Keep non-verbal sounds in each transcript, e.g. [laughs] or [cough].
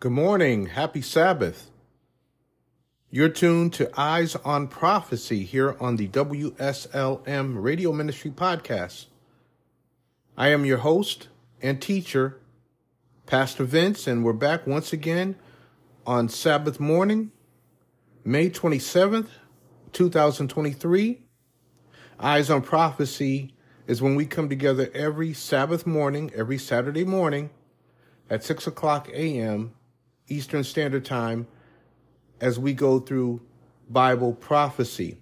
Good morning. Happy Sabbath. You're tuned to Eyes on Prophecy here on the WSLM Radio Ministry Podcast. I am your host and teacher, Pastor Vince, and we're back once again on Sabbath morning, May 27th, 2023. Eyes on Prophecy is when we come together every Sabbath morning, every Saturday morning at 6 o'clock a.m Eastern Standard Time as we go through Bible prophecy.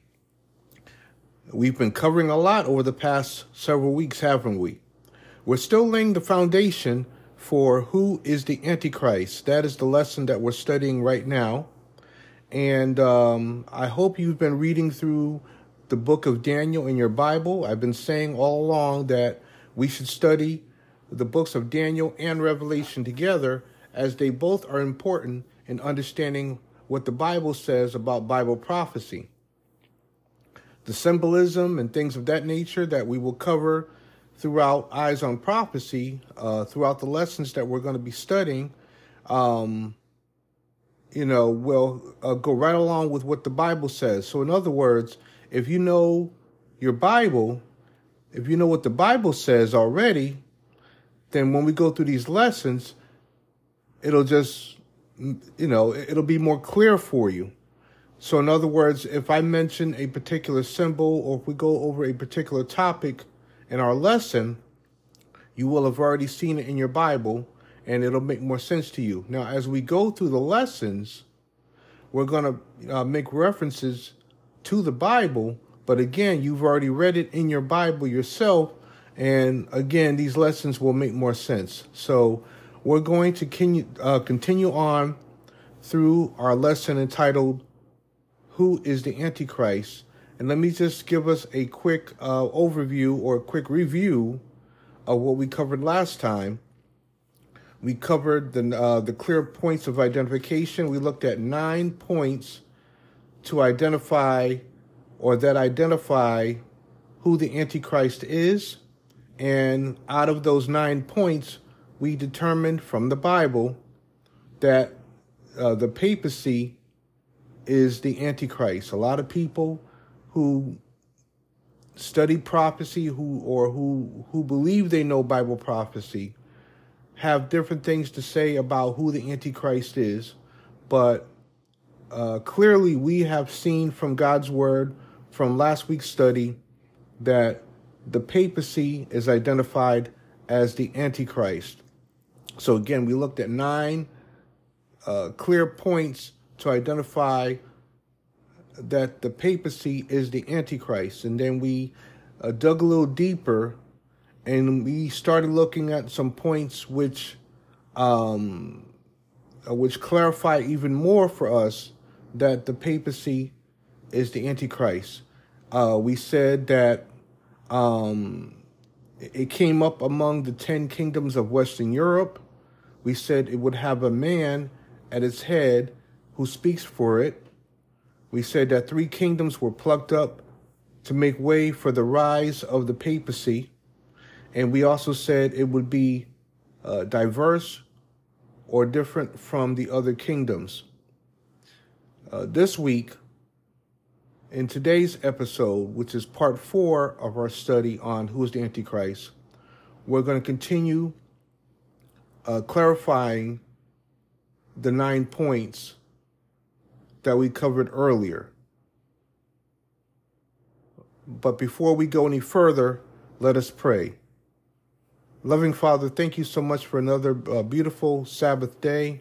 We've been covering a lot over the past several weeks, haven't we? We're still laying the foundation for who is the Antichrist. That is the lesson that we're studying right now. And um, I hope you've been reading through the book of Daniel in your Bible. I've been saying all along that we should study the books of Daniel and Revelation together as they both are important in understanding what the Bible says about Bible prophecy. The symbolism and things of that nature that we will cover throughout Eyes on Prophecy, uh, throughout the lessons that we're going to be studying, um, you know, will uh, go right along with what the Bible says. So, in other words, if you know your Bible, if you know what the Bible says already, then when we go through these lessons, it'll just, you know, it'll be more clear for you. So, in other words, if I mention a particular symbol or if we go over a particular topic in our lesson, you will have already seen it in your Bible and it'll make more sense to you. Now, as we go through the lessons, we're going to uh, make references to the Bible, but again, you've already read it in your Bible yourself. And again, these lessons will make more sense. So, we're going to continue, uh, continue on through our lesson entitled Who is the Antichrist? And let me just give us a quick uh, overview or a quick review of what we covered last time. We covered the, uh, the clear points of identification. We looked at nine points to identify or that identify who the Antichrist is. And out of those nine points, we determined from the Bible that uh, the papacy is the Antichrist. A lot of people who study prophecy who or who who believe they know Bible prophecy have different things to say about who the Antichrist is, but uh, clearly we have seen from God's word from last week's study that the papacy is identified as the Antichrist. So again, we looked at nine uh, clear points to identify that the papacy is the Antichrist. And then we uh, dug a little deeper and we started looking at some points which um, uh, which clarify even more for us that the papacy is the Antichrist. Uh, we said that um, it came up among the 10 kingdoms of Western Europe we said it would have a man at its head who speaks for it. We said that three kingdoms were plucked up to make way for the rise of the papacy. And we also said it would be uh, diverse or different from the other kingdoms. Uh, this week, in today's episode, which is part four of our study on who is the Antichrist, we're going to continue uh, clarifying the nine points that we covered earlier. But before we go any further, let us pray. Loving Father, thank you so much for another uh, beautiful Sabbath day.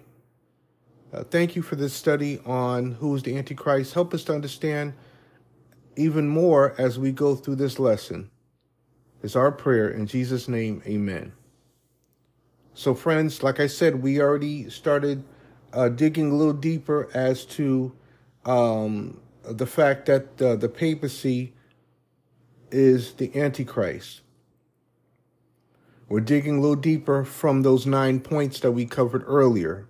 Uh, thank you for this study on who is the Antichrist. Help us to understand even more as we go through this lesson. It's our prayer in Jesus' name, amen. So, friends, like I said, we already started uh, digging a little deeper as to um, the fact that uh, the papacy is the Antichrist. We're digging a little deeper from those nine points that we covered earlier.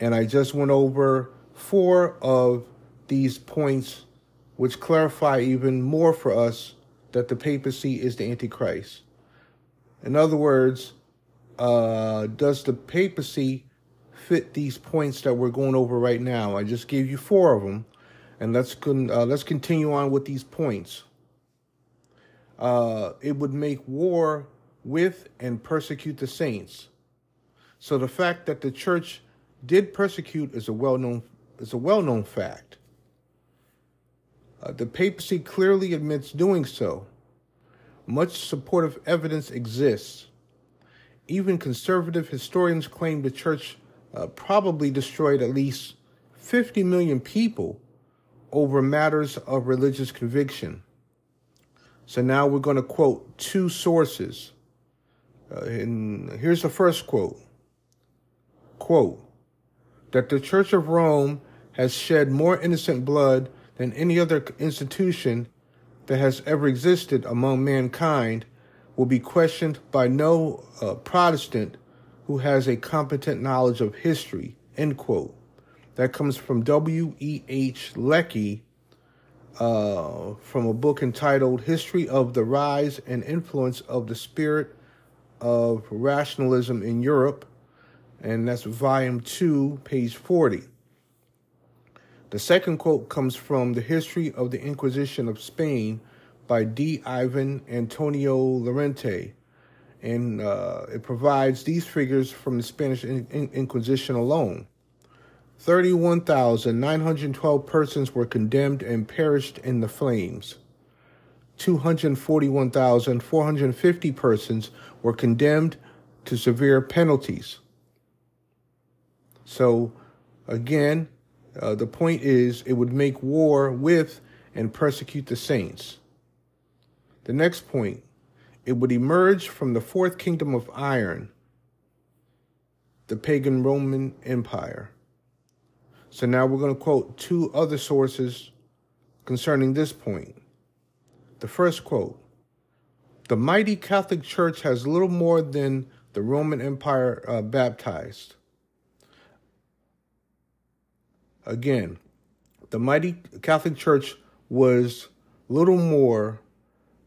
And I just went over four of these points, which clarify even more for us that the papacy is the Antichrist. In other words, uh, does the papacy fit these points that we're going over right now. I just gave you four of them, and let's con- uh, let's continue on with these points. Uh, it would make war with and persecute the saints. So the fact that the church did persecute is a well-known is a well-known fact. Uh, the papacy clearly admits doing so. Much supportive evidence exists. Even conservative historians claim the church uh, probably destroyed at least 50 million people over matters of religious conviction. So now we're going to quote two sources. Uh, and here's the first quote. Quote, that the Church of Rome has shed more innocent blood than any other institution that has ever existed among mankind will be questioned by no uh, Protestant who has a competent knowledge of history. End quote. That comes from W.E.H. Lecky uh, from a book entitled History of the Rise and Influence of the Spirit of Rationalism in Europe, and that's volume 2, page 40. The second quote comes from The History of the Inquisition of Spain by D. Ivan Antonio Llorente. and uh, it provides these figures from the Spanish in- in- Inquisition alone. 31,912 persons were condemned and perished in the flames. 241,450 persons were condemned to severe penalties. So, again, uh, the point is, it would make war with and persecute the saints. The next point, it would emerge from the fourth kingdom of iron, the pagan Roman Empire. So now we're going to quote two other sources concerning this point. The first quote The mighty Catholic Church has little more than the Roman Empire uh, baptized. Again, the mighty Catholic Church was little more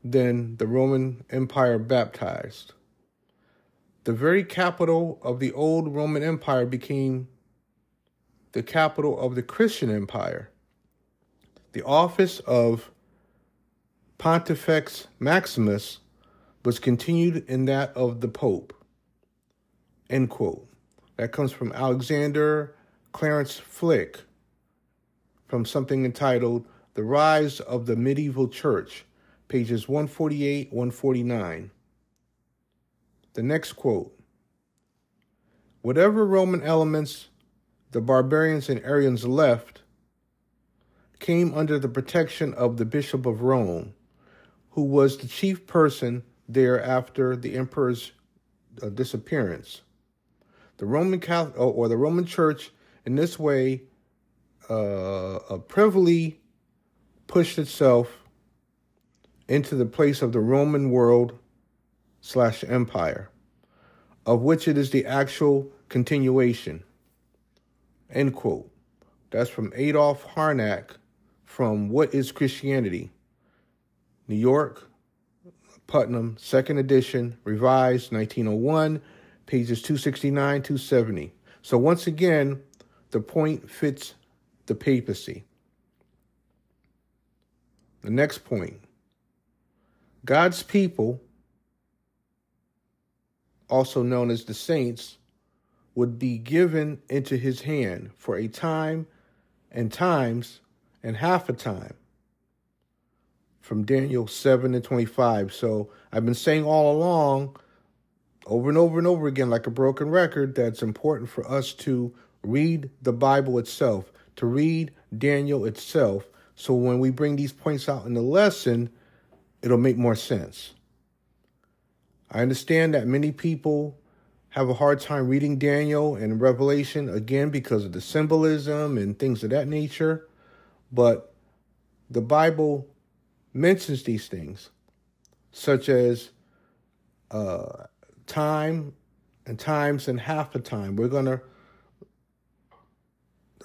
than the Roman Empire baptized. The very capital of the old Roman Empire became the capital of the Christian Empire. The office of Pontifex Maximus was continued in that of the Pope. End quote. That comes from Alexander Clarence Flick from something entitled The Rise of the Medieval Church, pages 148 149. The next quote Whatever Roman elements the barbarians and Arians left came under the protection of the Bishop of Rome, who was the chief person there after the emperor's uh, disappearance. The Roman Catholic or the Roman Church in this way uh, privily pushed itself into the place of the Roman world slash empire, of which it is the actual continuation. End quote. That's from Adolf Harnack from What is Christianity? New York, Putnam, second edition, revised 1901, pages 269 270. So once again, the point fits the papacy. The next point God's people, also known as the saints, would be given into his hand for a time and times and half a time. From Daniel 7 to 25. So I've been saying all along, over and over and over again, like a broken record, that it's important for us to read the Bible itself to read Daniel itself. So when we bring these points out in the lesson, it'll make more sense. I understand that many people have a hard time reading Daniel and Revelation again because of the symbolism and things of that nature. But the Bible mentions these things, such as uh, time and times and half a time. We're going to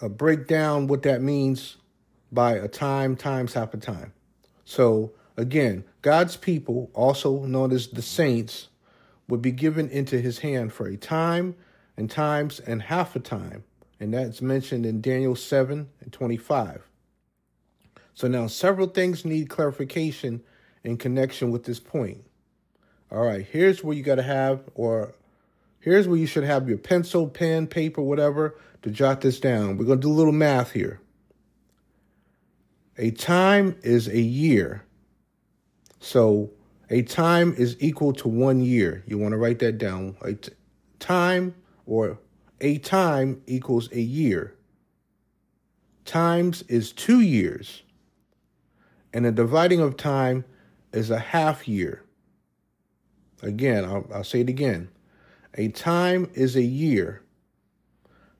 uh, break down what that means by a time times half a time. So again, God's people, also known as the saints, would be given into his hand for a time and times and half a time. And that's mentioned in Daniel 7 and 25. So now several things need clarification in connection with this point. All right, here's where you got to have, or here's where you should have your pencil, pen, paper, whatever, to jot this down. We're going to do a little math here. A time is a year. So a time is equal to one year. You want to write that down. A t- time or a time equals a year. Times is two years. And the dividing of time is a half year. Again, I'll, I'll say it again. A time is a year.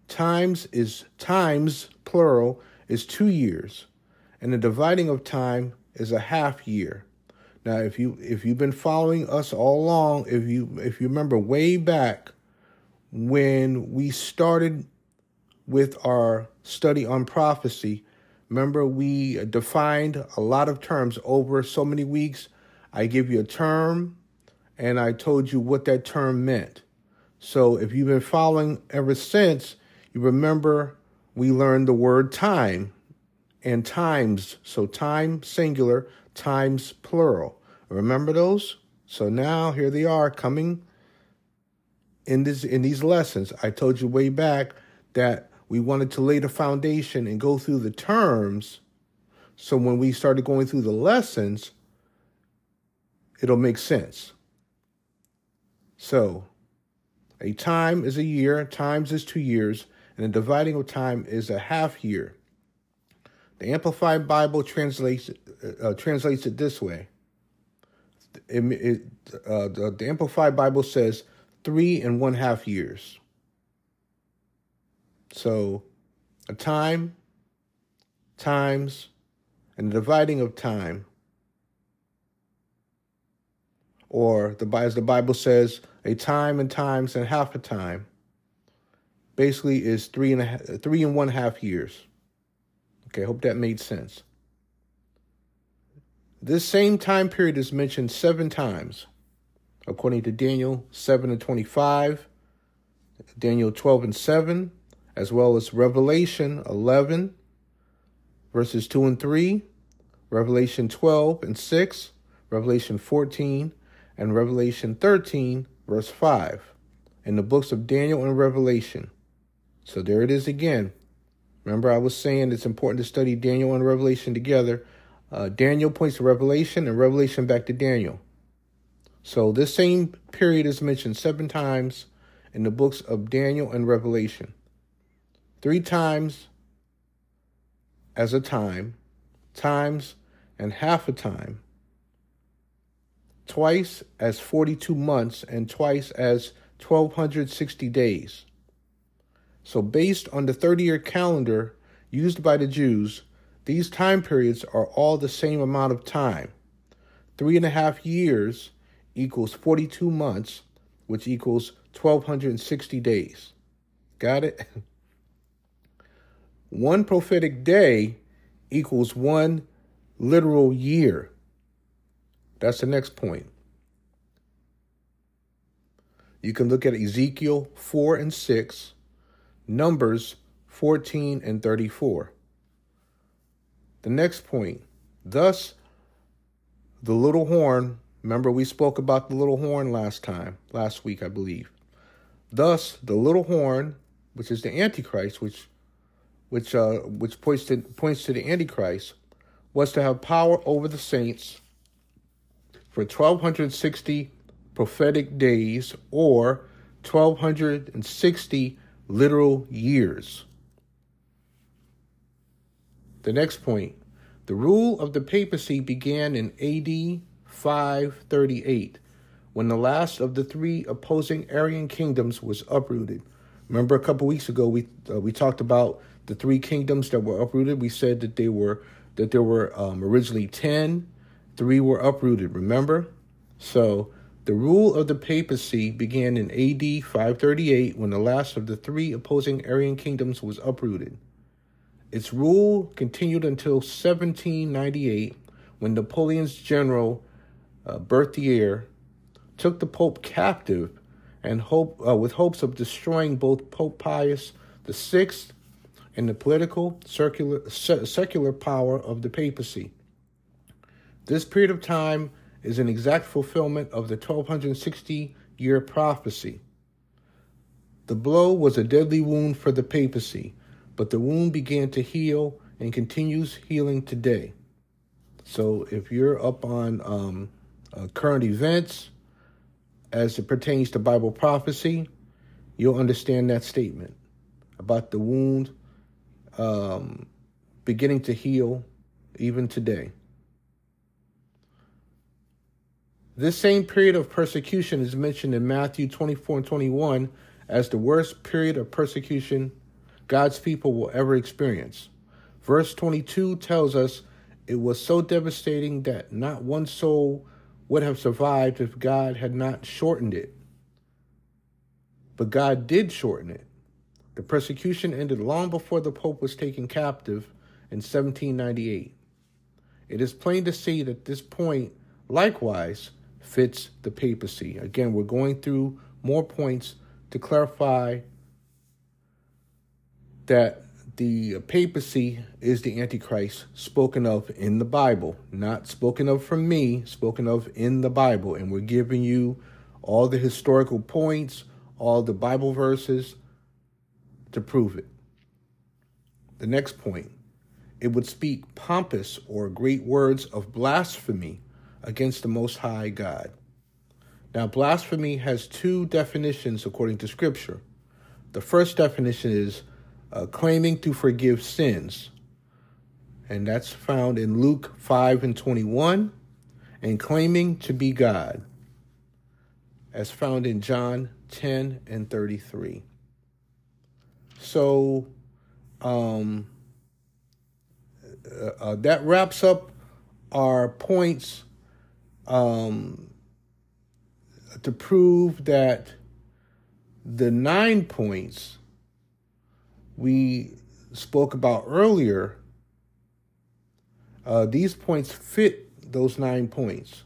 Times is times, plural, is two years. And the dividing of time is a half year. Now, if you if you've been following us all along, if you if you remember way back when we started with our study on prophecy, remember we defined a lot of terms over so many weeks. I give you a term and I told you what that term meant. So if you've been following ever since, you remember we learned the word time and times. So time singular, times plural. Remember those? So now here they are coming in this in these lessons. I told you way back that we wanted to lay the foundation and go through the terms so when we started going through the lessons it'll make sense. So, a time is a year, times is 2 years, and the dividing of time is a half year. The Amplified Bible translates uh, translates it this way. It, it, uh, the, the Amplified Bible says three and one half years. So, a time, times, and the dividing of time, or the as the Bible says, a time and times and half a time, basically is three and a three and one half years. Okay, hope that made sense. This same time period is mentioned seven times, according to Daniel 7 and 25, Daniel 12 and 7, as well as Revelation 11, verses 2 and 3, Revelation 12 and 6, Revelation 14, and Revelation 13, verse 5, in the books of Daniel and Revelation. So there it is again. Remember, I was saying it's important to study Daniel and Revelation together. Uh, Daniel points to Revelation and Revelation back to Daniel. So this same period is mentioned seven times in the books of Daniel and Revelation. Three times as a time, times and half a time, twice as 42 months, and twice as 1260 days. So, based on the 30 year calendar used by the Jews, these time periods are all the same amount of time. Three and a half years equals 42 months, which equals 1260 days. Got it? [laughs] One prophetic day equals one literal year. That's the next point. You can look at Ezekiel 4 and 6 Numbers 14 and 34. The next point, thus the little horn, remember we spoke about the little horn last time, last week, I believe. Thus the little horn, which is the Antichrist, which which uh, which points to points to the Antichrist, was to have power over the saints for 1260 prophetic days or 1260 literal years. The next point the rule of the papacy began in AD 538 when the last of the three opposing Arian kingdoms was uprooted. Remember a couple weeks ago we uh, we talked about the three kingdoms that were uprooted. We said that they were that there were um, originally 10, three were uprooted, remember? So the rule of the papacy began in AD 538 when the last of the three opposing Arian kingdoms was uprooted. Its rule continued until 1798 when Napoleon's general uh, Berthier took the Pope captive and hope uh, with hopes of destroying both Pope Pius VI and the political circular, secular power of the papacy. This period of time is an exact fulfillment of the 1260 year prophecy. The blow was a deadly wound for the papacy, but the wound began to heal and continues healing today. So if you're up on um, uh, current events as it pertains to Bible prophecy, you'll understand that statement about the wound um, beginning to heal even today. This same period of persecution is mentioned in Matthew 24 and 21 as the worst period of persecution God's people will ever experience. Verse 22 tells us it was so devastating that not one soul would have survived if God had not shortened it. But God did shorten it. The persecution ended long before the Pope was taken captive in 1798. It is plain to see that this point, likewise, fits the papacy. Again, we're going through more points to clarify that the papacy is the Antichrist spoken of in the Bible, not spoken of from me, spoken of in the Bible. And we're giving you all the historical points, all the Bible verses to prove it. The next point it would speak pompous or great words of blasphemy against the Most High God. Now, blasphemy has two definitions according to Scripture. The first definition is uh, claiming to forgive sins. And that's found in Luke 5 and 21, and claiming to be God, as found in John 10 and 33. So, um, uh, uh, that wraps up our points um, to prove that the nine points we spoke about earlier, uh, these points fit those nine points.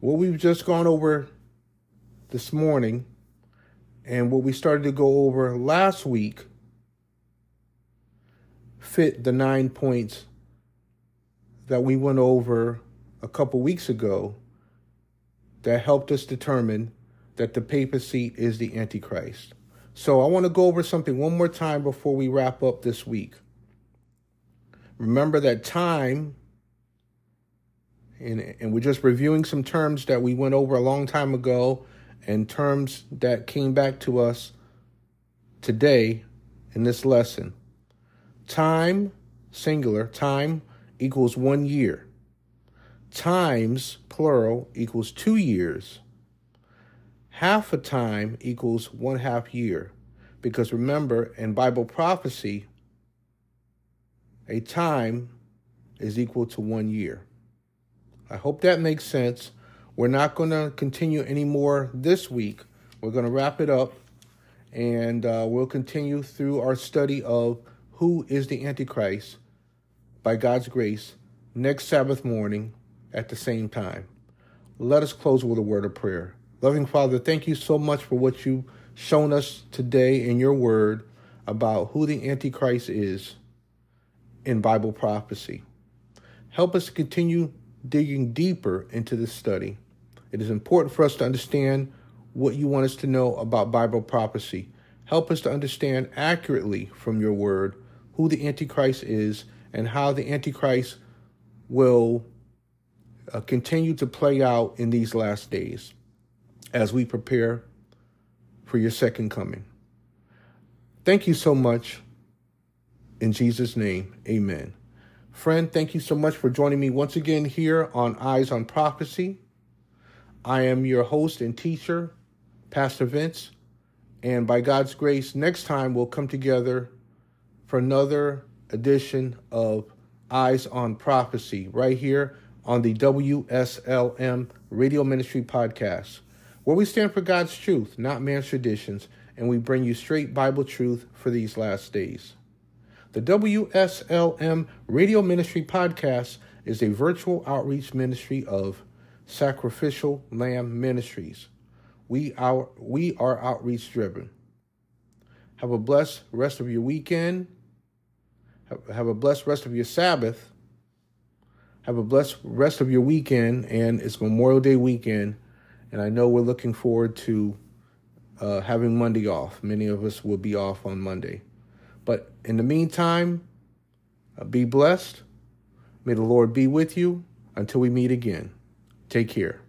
What we've just gone over this morning and what we started to go over last week fit the nine points that we went over a couple weeks ago that helped us determine that the papacy is the Antichrist. So I want to go over something one more time before we wrap up this week. Remember that time, and, and we're just reviewing some terms that we went over a long time ago and terms that came back to us today in this lesson. Time, singular, time equals one year. Times, plural, equals two years half a time equals one half year. Because remember, in Bible prophecy, a time is equal to one year. I hope that makes sense. We're not going to continue anymore this week. We're going to wrap it up and uh, we'll continue through our study of who is the Antichrist by God's grace next Sabbath morning at the same time. Let us close with a word of prayer. Loving Father, thank you so much for what you've shown us today in your word about who the Antichrist is in Bible prophecy. Help us to continue digging deeper into this study. It is important for us to understand what you want us to know about Bible prophecy. Help us to understand accurately from your word who the Antichrist is and how the Antichrist will uh, continue to play out in these last days as we prepare for your second coming. Thank you so much. In Jesus' name, amen. Friend, thank you so much for joining me once again here on Eyes on Prophecy. I am your host and teacher, Pastor Vince. And by God's grace, next time we'll come together for another edition of Eyes on Prophecy right here on the WSLM Radio Ministry Podcast where we stand for God's truth, not man's traditions, and we bring you straight Bible truth for these last days. The WSLM Radio Ministry Podcast is a virtual outreach ministry of Sacrificial Lamb Ministries. We our we are outreach driven. Have a blessed rest of your weekend. Have, have a blessed rest of your Sabbath. Have a blessed rest of your weekend, and it's Memorial Day weekend, and I know we're looking forward to uh, having Monday off. Many of us will be off on Monday, but in the meantime, uh, be blessed. May the Lord be with you until we meet again. Take care.